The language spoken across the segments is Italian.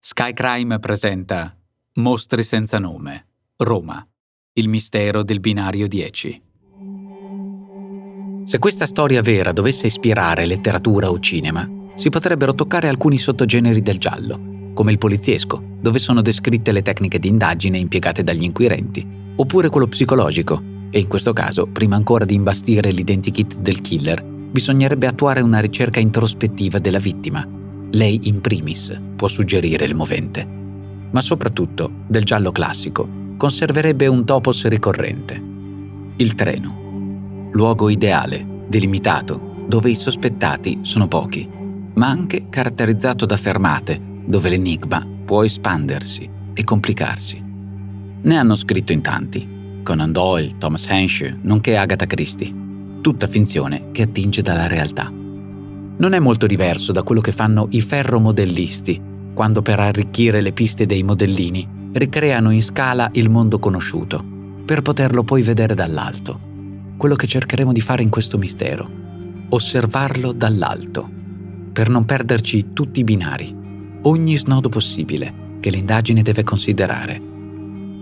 Skycrime presenta Mostri senza nome. Roma. Il mistero del binario 10. Se questa storia vera dovesse ispirare letteratura o cinema, si potrebbero toccare alcuni sottogeneri del giallo, come il poliziesco, dove sono descritte le tecniche di indagine impiegate dagli inquirenti, oppure quello psicologico, e in questo caso, prima ancora di imbastire l'identikit del killer, bisognerebbe attuare una ricerca introspettiva della vittima. Lei in primis può suggerire il movente. Ma soprattutto, del giallo classico, conserverebbe un topos ricorrente. Il treno. Luogo ideale, delimitato, dove i sospettati sono pochi, ma anche caratterizzato da fermate, dove l'enigma può espandersi e complicarsi. Ne hanno scritto in tanti, Conan Doyle, Thomas Hensher, nonché Agatha Christie, tutta finzione che attinge dalla realtà. Non è molto diverso da quello che fanno i ferromodellisti, quando per arricchire le piste dei modellini ricreano in scala il mondo conosciuto, per poterlo poi vedere dall'alto. Quello che cercheremo di fare in questo mistero, osservarlo dall'alto, per non perderci tutti i binari, ogni snodo possibile che l'indagine deve considerare.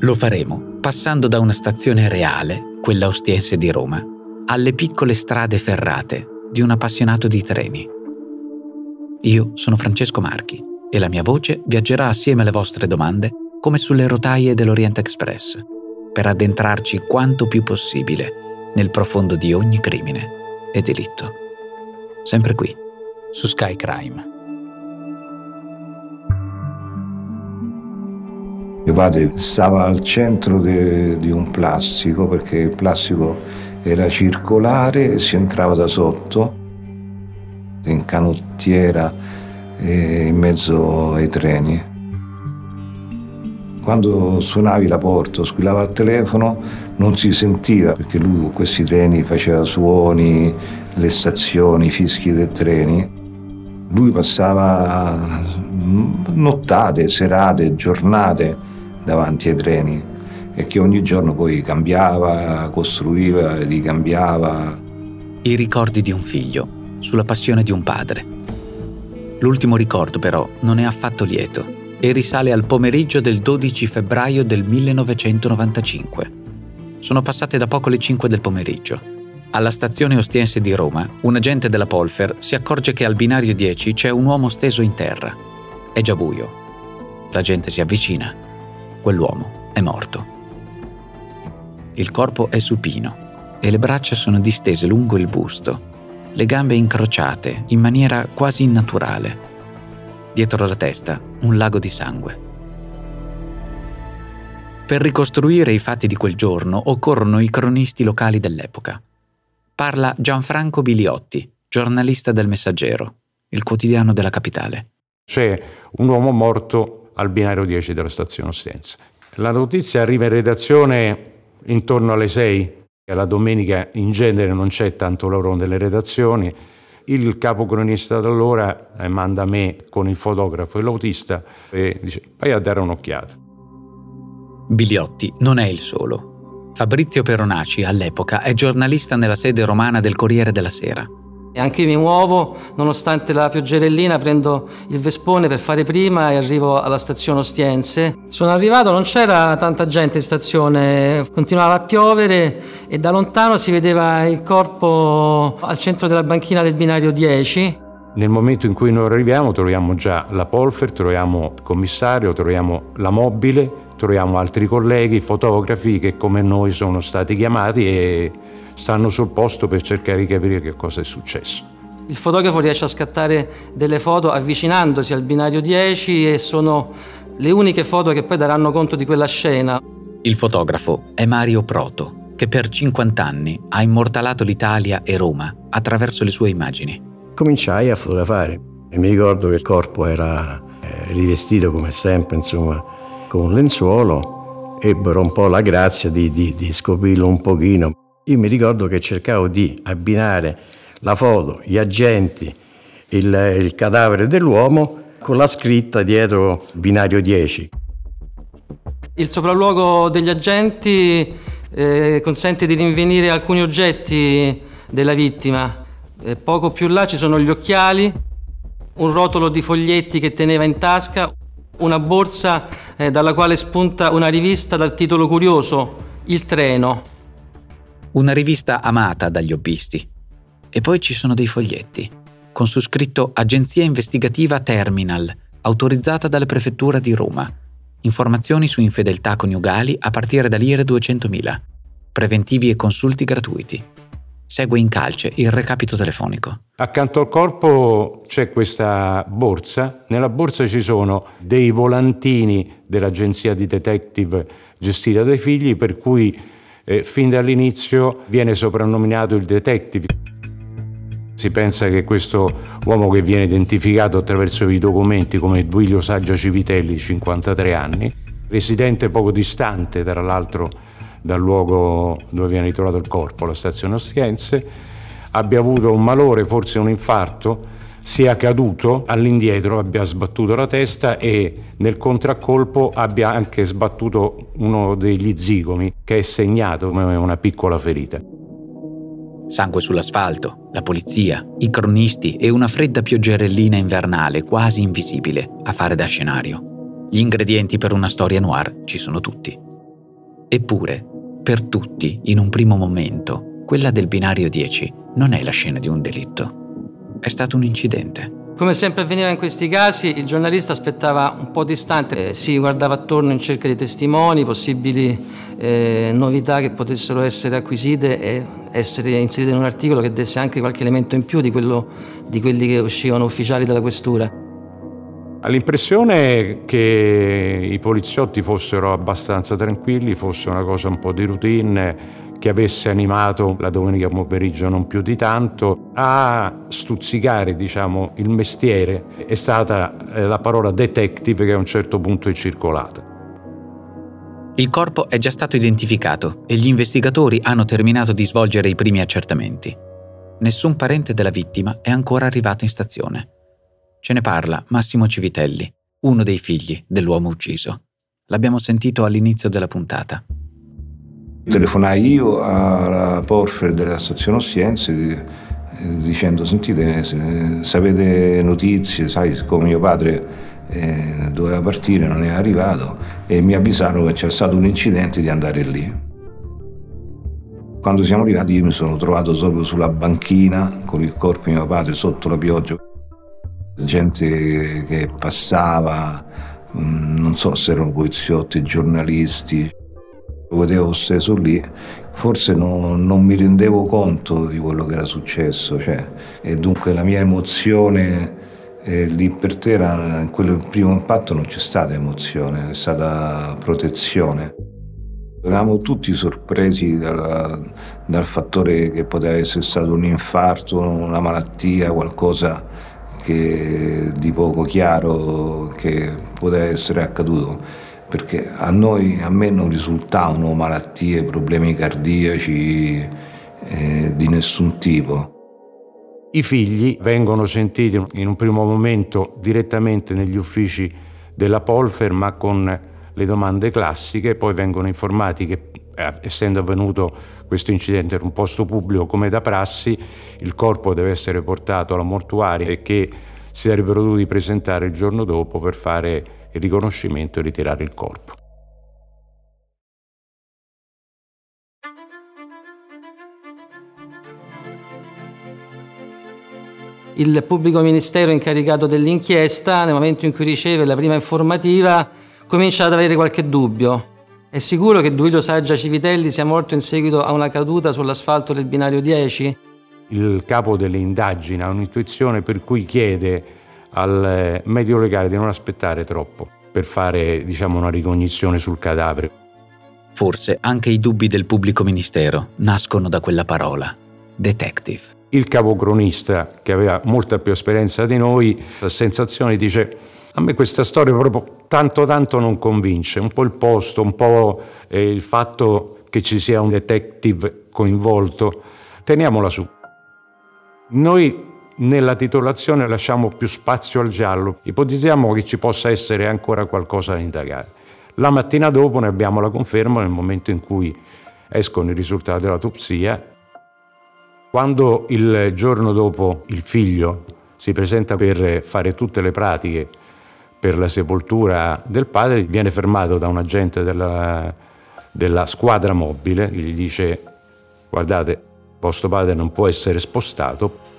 Lo faremo passando da una stazione reale, quella ostiense di Roma, alle piccole strade ferrate di un appassionato di treni. Io sono Francesco Marchi e la mia voce viaggerà assieme alle vostre domande come sulle rotaie dell'Orient Express, per addentrarci quanto più possibile nel profondo di ogni crimine e delitto. Sempre qui, su Sky Crime. Mio padre stava al centro de, di un plastico perché il plastico era circolare e si entrava da sotto in canottiera in mezzo ai treni quando suonavi la porta o squillava il telefono non si sentiva perché lui con questi treni faceva suoni, le stazioni, i fischi dei treni. Lui passava nottate, serate, giornate davanti ai treni e che ogni giorno poi cambiava, costruiva, ricambiava. I ricordi di un figlio, sulla passione di un padre. L'ultimo ricordo però non è affatto lieto e risale al pomeriggio del 12 febbraio del 1995. Sono passate da poco le 5 del pomeriggio. Alla stazione Ostiense di Roma, un agente della Polfer si accorge che al binario 10 c'è un uomo steso in terra. È già buio. La gente si avvicina. Quell'uomo è morto. Il corpo è supino e le braccia sono distese lungo il busto, le gambe incrociate in maniera quasi innaturale dietro la testa un lago di sangue. Per ricostruire i fatti di quel giorno occorrono i cronisti locali dell'epoca. Parla Gianfranco Biliotti, giornalista del Messaggero, il quotidiano della capitale. C'è un uomo morto al binario 10 della stazione Ostense. La notizia arriva in redazione intorno alle 6. La domenica in genere non c'è tanto lavoro nelle redazioni il capocronista da allora eh, manda me con il fotografo e l'autista e dice vai a dare un'occhiata. Biliotti non è il solo. Fabrizio Peronaci all'epoca è giornalista nella sede romana del Corriere della Sera e anche io mi muovo, nonostante la pioggerellina, prendo il Vespone per fare prima e arrivo alla stazione Ostiense. Sono arrivato, non c'era tanta gente in stazione, continuava a piovere e da lontano si vedeva il corpo al centro della banchina del binario 10. Nel momento in cui noi arriviamo troviamo già la Polfer, troviamo il commissario, troviamo la mobile, troviamo altri colleghi, fotografi che come noi sono stati chiamati e stanno sul posto per cercare di capire che cosa è successo. Il fotografo riesce a scattare delle foto avvicinandosi al binario 10 e sono le uniche foto che poi daranno conto di quella scena. Il fotografo è Mario Proto, che per 50 anni ha immortalato l'Italia e Roma attraverso le sue immagini. Cominciai a fotografare e mi ricordo che il corpo era eh, rivestito come sempre, insomma, con un lenzuolo, ebbero un po' la grazia di, di, di scoprirlo un pochino. Io mi ricordo che cercavo di abbinare la foto, gli agenti, il, il cadavere dell'uomo con la scritta dietro binario 10. Il sopralluogo degli agenti eh, consente di rinvenire alcuni oggetti della vittima. Eh, poco più là ci sono gli occhiali, un rotolo di foglietti che teneva in tasca, una borsa eh, dalla quale spunta una rivista dal titolo curioso, Il treno. Una rivista amata dagli hobbisti. E poi ci sono dei foglietti, con su scritto Agenzia investigativa Terminal, autorizzata dalla Prefettura di Roma. Informazioni su infedeltà coniugali a partire da lire 200.000. Preventivi e consulti gratuiti. Segue in calce il recapito telefonico. Accanto al corpo c'è questa borsa. Nella borsa ci sono dei volantini dell'agenzia di detective gestita dai figli, per cui eh, fin dall'inizio viene soprannominato il detective. Si pensa che questo uomo che viene identificato attraverso i documenti come Duilio Saggia Civitelli, 53 anni, residente poco distante tra l'altro dal luogo dove viene ritrovato il corpo, la stazione Ostiense, abbia avuto un malore, forse un infarto, sia caduto all'indietro, abbia sbattuto la testa e nel contraccolpo abbia anche sbattuto uno degli zigomi che è segnato come una piccola ferita. Sangue sull'asfalto, la polizia, i cronisti e una fredda pioggerellina invernale quasi invisibile a fare da scenario. Gli ingredienti per una storia noir ci sono tutti. Eppure, per tutti, in un primo momento, quella del binario 10 non è la scena di un delitto. È stato un incidente. Come sempre avveniva in questi casi, il giornalista aspettava un po' distante, eh, si guardava attorno in cerca di testimoni, possibili eh, novità che potessero essere acquisite e essere inserite in un articolo che desse anche qualche elemento in più di, quello, di quelli che uscivano ufficiali dalla questura. L'impressione che i poliziotti fossero abbastanza tranquilli, fosse una cosa un po' di routine, che avesse animato la domenica pomeriggio non più di tanto, a stuzzicare diciamo, il mestiere è stata eh, la parola detective che a un certo punto è circolata. Il corpo è già stato identificato e gli investigatori hanno terminato di svolgere i primi accertamenti. Nessun parente della vittima è ancora arrivato in stazione. Ce ne parla Massimo Civitelli, uno dei figli dell'uomo ucciso. L'abbiamo sentito all'inizio della puntata. Telefonai io alla Porfer della stazione Ostiense eh, dicendo sentite se, avete notizie, sai, siccome mio padre eh, doveva partire, non è arrivato e mi avvisarono che c'era stato un incidente di andare lì. Quando siamo arrivati io mi sono trovato proprio sulla banchina con il corpo di mio padre sotto la pioggia gente che passava, mm, non so se erano poliziotti, giornalisti. Vedevo steso lì, forse no, non mi rendevo conto di quello che era successo, cioè, e dunque la mia emozione eh, lì per terra, in quel primo impatto non c'è stata emozione, è stata protezione. Eravamo tutti sorpresi dal, dal fattore che poteva essere stato un infarto, una malattia, qualcosa che, di poco chiaro che poteva essere accaduto perché a noi, a me non risultavano malattie, problemi cardiaci eh, di nessun tipo. I figli vengono sentiti in un primo momento direttamente negli uffici della Polfer, ma con le domande classiche, poi vengono informati che eh, essendo avvenuto questo incidente in un posto pubblico come da prassi, il corpo deve essere portato alla mortuaria e che si sarebbero dovuti presentare il giorno dopo per fare il riconoscimento e ritirare il corpo. Il pubblico ministero incaricato dell'inchiesta, nel momento in cui riceve la prima informativa, comincia ad avere qualche dubbio. È sicuro che Duilio Saggia Civitelli sia morto in seguito a una caduta sull'asfalto del binario 10? Il capo delle indagini ha un'intuizione per cui chiede al medio legale di non aspettare troppo per fare diciamo, una ricognizione sul cadavere. Forse anche i dubbi del pubblico ministero nascono da quella parola, detective. Il capocronista, che aveva molta più esperienza di noi, la sensazione dice A me questa storia proprio tanto tanto non convince, un po' il posto, un po' eh, il fatto che ci sia un detective coinvolto. Teniamola su. Noi nella titolazione lasciamo più spazio al giallo, ipotizziamo che ci possa essere ancora qualcosa da indagare. La mattina dopo ne abbiamo la conferma nel momento in cui escono i risultati dell'autopsia. Quando il giorno dopo il figlio si presenta per fare tutte le pratiche per la sepoltura del padre, viene fermato da un agente della, della squadra mobile che gli dice guardate, vostro padre non può essere spostato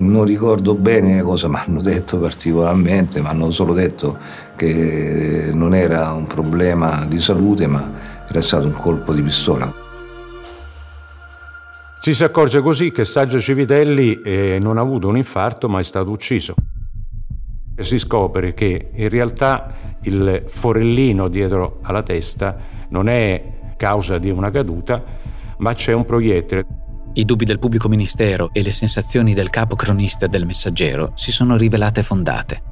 non ricordo bene cosa mi hanno detto particolarmente, mi hanno solo detto che non era un problema di salute, ma era stato un colpo di pistola. Ci si accorge così che Saggio Civitelli eh, non ha avuto un infarto, ma è stato ucciso. Si scopre che in realtà il forellino dietro alla testa non è causa di una caduta, ma c'è un proiettile. I dubbi del pubblico ministero e le sensazioni del capo cronista del messaggero si sono rivelate fondate.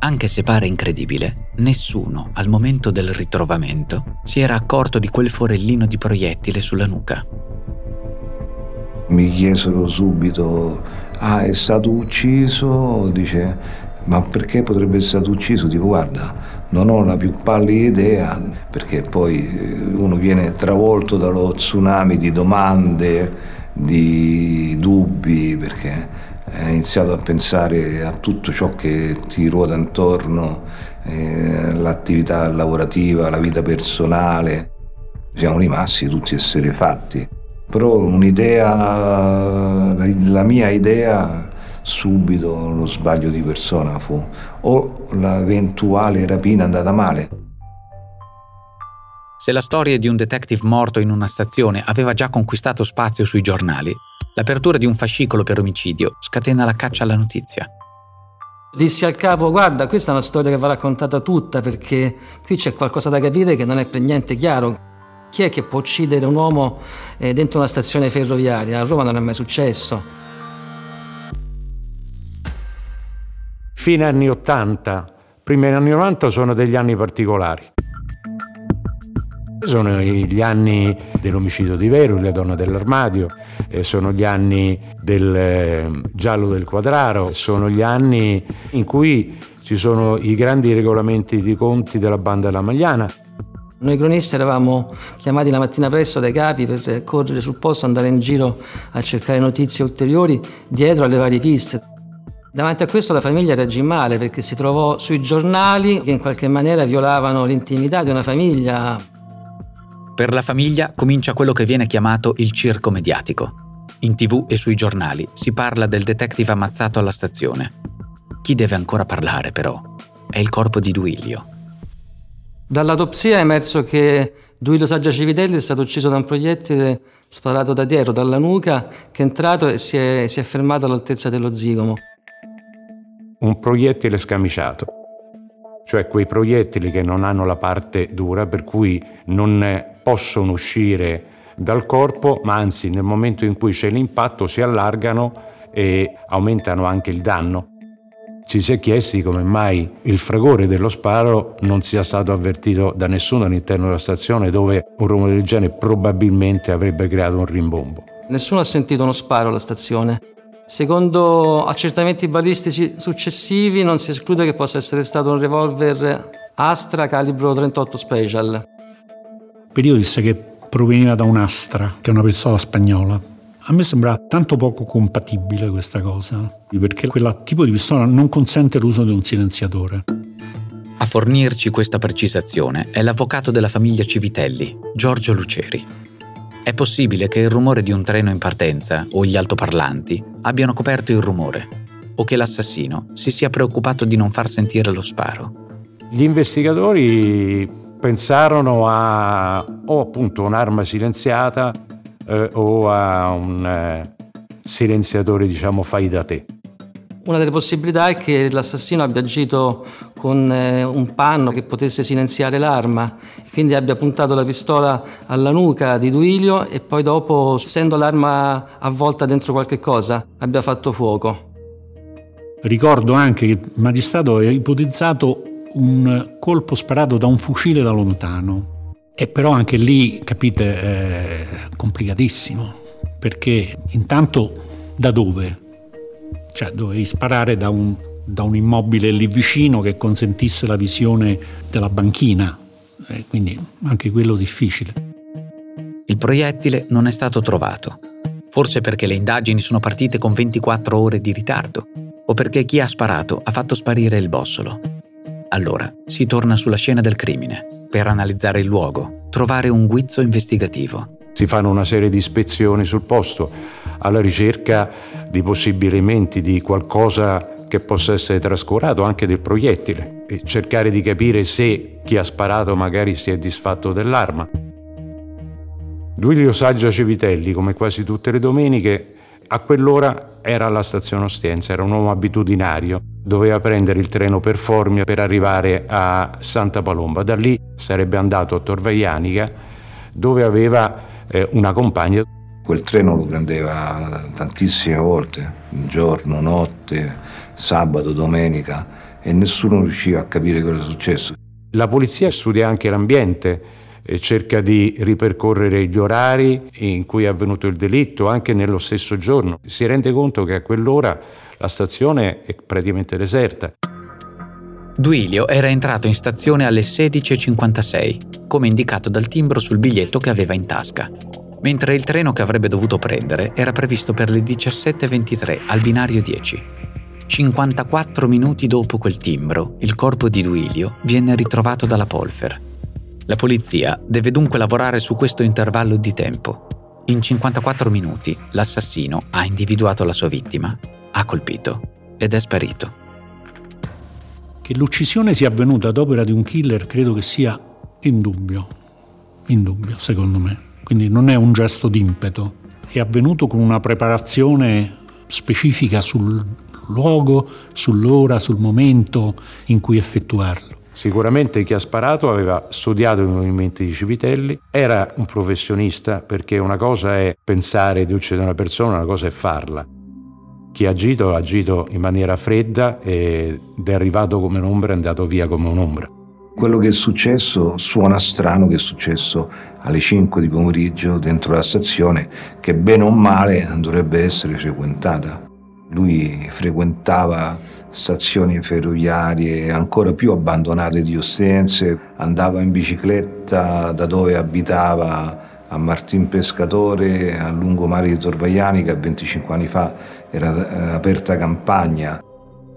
Anche se pare incredibile, nessuno al momento del ritrovamento si era accorto di quel forellino di proiettile sulla nuca. Mi chiesero subito, ah è stato ucciso? Dice, ma perché potrebbe essere stato ucciso? Dico guarda, non ho la più pallida idea, perché poi eh, uno viene travolto dallo tsunami di domande, di dubbi, perché hai iniziato a pensare a tutto ciò che ti ruota intorno, eh, l'attività lavorativa, la vita personale. Siamo rimasti tutti esseri fatti. Però un'idea, la mia idea subito lo sbaglio di persona fu o l'eventuale rapina andata male. Se la storia di un detective morto in una stazione aveva già conquistato spazio sui giornali, l'apertura di un fascicolo per omicidio scatena la caccia alla notizia. Dissi al capo, guarda, questa è una storia che va raccontata tutta perché qui c'è qualcosa da capire che non è per niente chiaro. Chi è che può uccidere un uomo eh, dentro una stazione ferroviaria? A Roma non è mai successo. Fine anni 80, primi anni 90 sono degli anni particolari. Sono gli anni dell'omicidio di Vero, la donna dell'armadio, sono gli anni del eh, giallo del quadraro, sono gli anni in cui ci sono i grandi regolamenti di conti della banda della Magliana. Noi cronisti eravamo chiamati la mattina presto dai capi per correre sul posto, andare in giro a cercare notizie ulteriori dietro alle varie piste. Davanti a questo la famiglia reagì male perché si trovò sui giornali che in qualche maniera violavano l'intimità di una famiglia. Per la famiglia comincia quello che viene chiamato il circo mediatico. In tv e sui giornali si parla del detective ammazzato alla stazione. Chi deve ancora parlare però è il corpo di Duilio. Dall'autopsia è emerso che Duilio Saggia Civitelli è stato ucciso da un proiettile sparato da dietro, dalla nuca, che è entrato e si è, si è fermato all'altezza dello zigomo un proiettile scamiciato, cioè quei proiettili che non hanno la parte dura per cui non possono uscire dal corpo, ma anzi nel momento in cui c'è l'impatto si allargano e aumentano anche il danno. Ci si è chiesti come mai il fragore dello sparo non sia stato avvertito da nessuno all'interno della stazione dove un rumore del genere probabilmente avrebbe creato un rimbombo. Nessuno ha sentito uno sparo alla stazione. Secondo accertamenti balistici successivi non si esclude che possa essere stato un revolver Astra calibro 38 Special. Il periodo disse che proveniva da un'Astra, che è una pistola spagnola. A me sembra tanto poco compatibile questa cosa, perché quel tipo di pistola non consente l'uso di un silenziatore. A fornirci questa precisazione è l'avvocato della famiglia Civitelli, Giorgio Luceri. È possibile che il rumore di un treno in partenza o gli altoparlanti abbiano coperto il rumore o che l'assassino si sia preoccupato di non far sentire lo sparo. Gli investigatori pensarono a o appunto un'arma silenziata eh, o a un eh, silenziatore diciamo fai da te. Una delle possibilità è che l'assassino abbia agito con eh, un panno che potesse silenziare l'arma, quindi abbia puntato la pistola alla nuca di Duilio e poi dopo, essendo l'arma avvolta dentro qualche cosa, abbia fatto fuoco. Ricordo anche che il magistrato aveva ipotizzato un colpo sparato da un fucile da lontano. E però anche lì, capite, è complicatissimo, perché intanto da dove? Cioè dovevi sparare da un, da un immobile lì vicino che consentisse la visione della banchina, e quindi anche quello difficile. Il proiettile non è stato trovato, forse perché le indagini sono partite con 24 ore di ritardo o perché chi ha sparato ha fatto sparire il bossolo. Allora si torna sulla scena del crimine per analizzare il luogo, trovare un guizzo investigativo. Si fanno una serie di ispezioni sul posto alla ricerca di possibili elementi, di qualcosa che possa essere trascurato, anche del proiettile, e cercare di capire se chi ha sparato magari si è disfatto dell'arma. Duilio Saggia Civitelli, come quasi tutte le domeniche, a quell'ora era alla stazione Ostiense, era un uomo abitudinario, doveva prendere il treno per Formia per arrivare a Santa Palomba. Da lì sarebbe andato a Torvaianica, dove aveva eh, una compagna. Quel treno lo prendeva tantissime volte, giorno, notte, sabato, domenica, e nessuno riusciva a capire cosa era successo. La polizia studia anche l'ambiente cerca di ripercorrere gli orari in cui è avvenuto il delitto, anche nello stesso giorno. Si rende conto che a quell'ora la stazione è praticamente deserta. Duilio era entrato in stazione alle 16.56, come indicato dal timbro sul biglietto che aveva in tasca, mentre il treno che avrebbe dovuto prendere era previsto per le 17.23 al binario 10. 54 minuti dopo quel timbro, il corpo di Duilio viene ritrovato dalla Polfer la polizia deve dunque lavorare su questo intervallo di tempo. In 54 minuti l'assassino ha individuato la sua vittima, ha colpito ed è sparito. Che l'uccisione sia avvenuta ad opera di un killer credo che sia indubbio, indubbio secondo me. Quindi non è un gesto d'impeto, è avvenuto con una preparazione specifica sul luogo, sull'ora, sul momento in cui effettuarlo. Sicuramente chi ha sparato aveva studiato i movimenti di Civitelli, era un professionista perché una cosa è pensare di uccidere una persona, una cosa è farla. Chi ha agito ha agito in maniera fredda ed è arrivato come un'ombra e è andato via come un'ombra. Quello che è successo suona strano che è successo alle 5 di pomeriggio dentro la stazione che bene o male dovrebbe essere frequentata. Lui frequentava stazioni ferroviarie ancora più abbandonate di Ostense, andava in bicicletta da dove abitava a Martin Pescatore, a lungomare di Torvaiani, che 25 anni fa era eh, aperta campagna.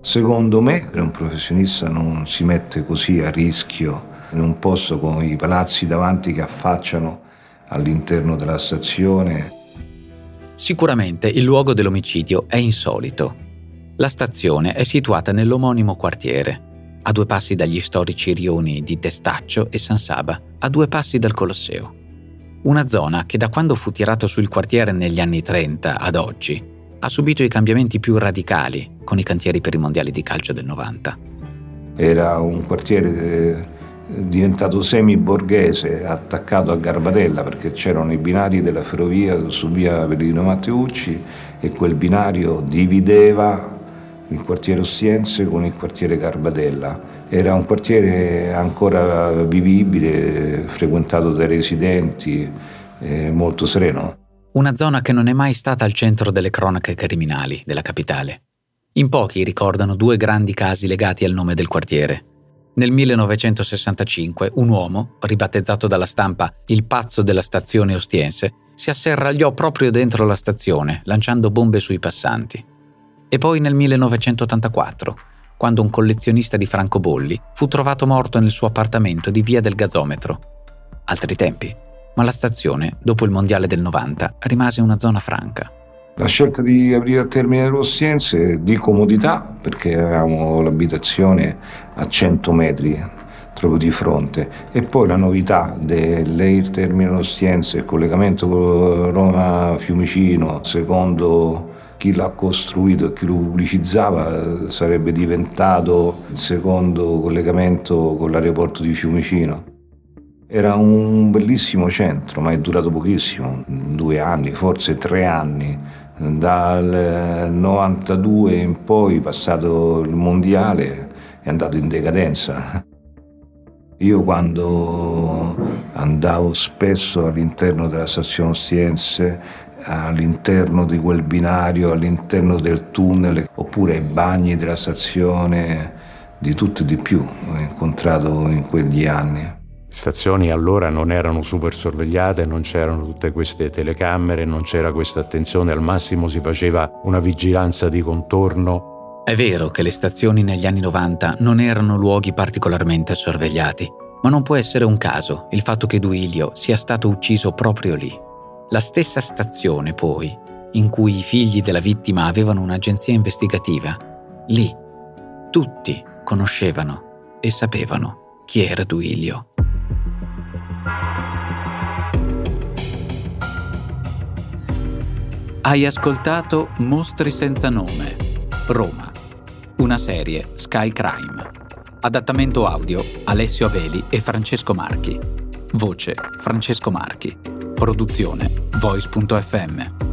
Secondo me, un professionista non si mette così a rischio in un posto con i palazzi davanti che affacciano all'interno della stazione. Sicuramente il luogo dell'omicidio è insolito la stazione è situata nell'omonimo quartiere, a due passi dagli storici rioni di Testaccio e San Saba, a due passi dal Colosseo. Una zona che da quando fu tirato sul quartiere negli anni 30 ad oggi ha subito i cambiamenti più radicali con i cantieri per i mondiali di calcio del 90. Era un quartiere eh, diventato semi-borghese, attaccato a Garbatella perché c'erano i binari della ferrovia su via Pellegrino Matteucci e quel binario divideva il quartiere Ostiense con il quartiere Garbatella. Era un quartiere ancora vivibile, frequentato dai residenti, eh, molto sereno. Una zona che non è mai stata al centro delle cronache criminali della capitale. In pochi ricordano due grandi casi legati al nome del quartiere. Nel 1965 un uomo, ribattezzato dalla stampa il pazzo della stazione Ostiense, si asserragliò proprio dentro la stazione, lanciando bombe sui passanti e poi nel 1984, quando un collezionista di francobolli fu trovato morto nel suo appartamento di via del gazometro. Altri tempi, ma la stazione, dopo il mondiale del 90, rimase una zona franca. La scelta di aprire al termine Rossiense di comodità, perché avevamo l'abitazione a 100 metri proprio di fronte. E poi la novità dell'Air Terminal Ostiense, il collegamento con Roma Fiumicino, secondo chi l'ha costruito e chi lo pubblicizzava sarebbe diventato il secondo collegamento con l'aeroporto di Fiumicino. Era un bellissimo centro, ma è durato pochissimo, due anni, forse tre anni, Dal 92 in poi, passato il mondiale, è andato in decadenza. Io quando andavo spesso all'interno della stazione Ostiense, all'interno di quel binario, all'interno del tunnel, oppure ai bagni della stazione, di tutto e di più ho incontrato in quegli anni. Stazioni allora non erano super sorvegliate, non c'erano tutte queste telecamere, non c'era questa attenzione, al massimo si faceva una vigilanza di contorno è vero che le stazioni negli anni 90 non erano luoghi particolarmente sorvegliati, ma non può essere un caso il fatto che Duilio sia stato ucciso proprio lì. La stessa stazione, poi, in cui i figli della vittima avevano un'agenzia investigativa, lì tutti conoscevano e sapevano chi era Duilio. Hai ascoltato Mostri senza nome, Roma una serie Sky Crime. Adattamento audio Alessio Abeli e Francesco Marchi. Voce Francesco Marchi. Produzione Voice.fm.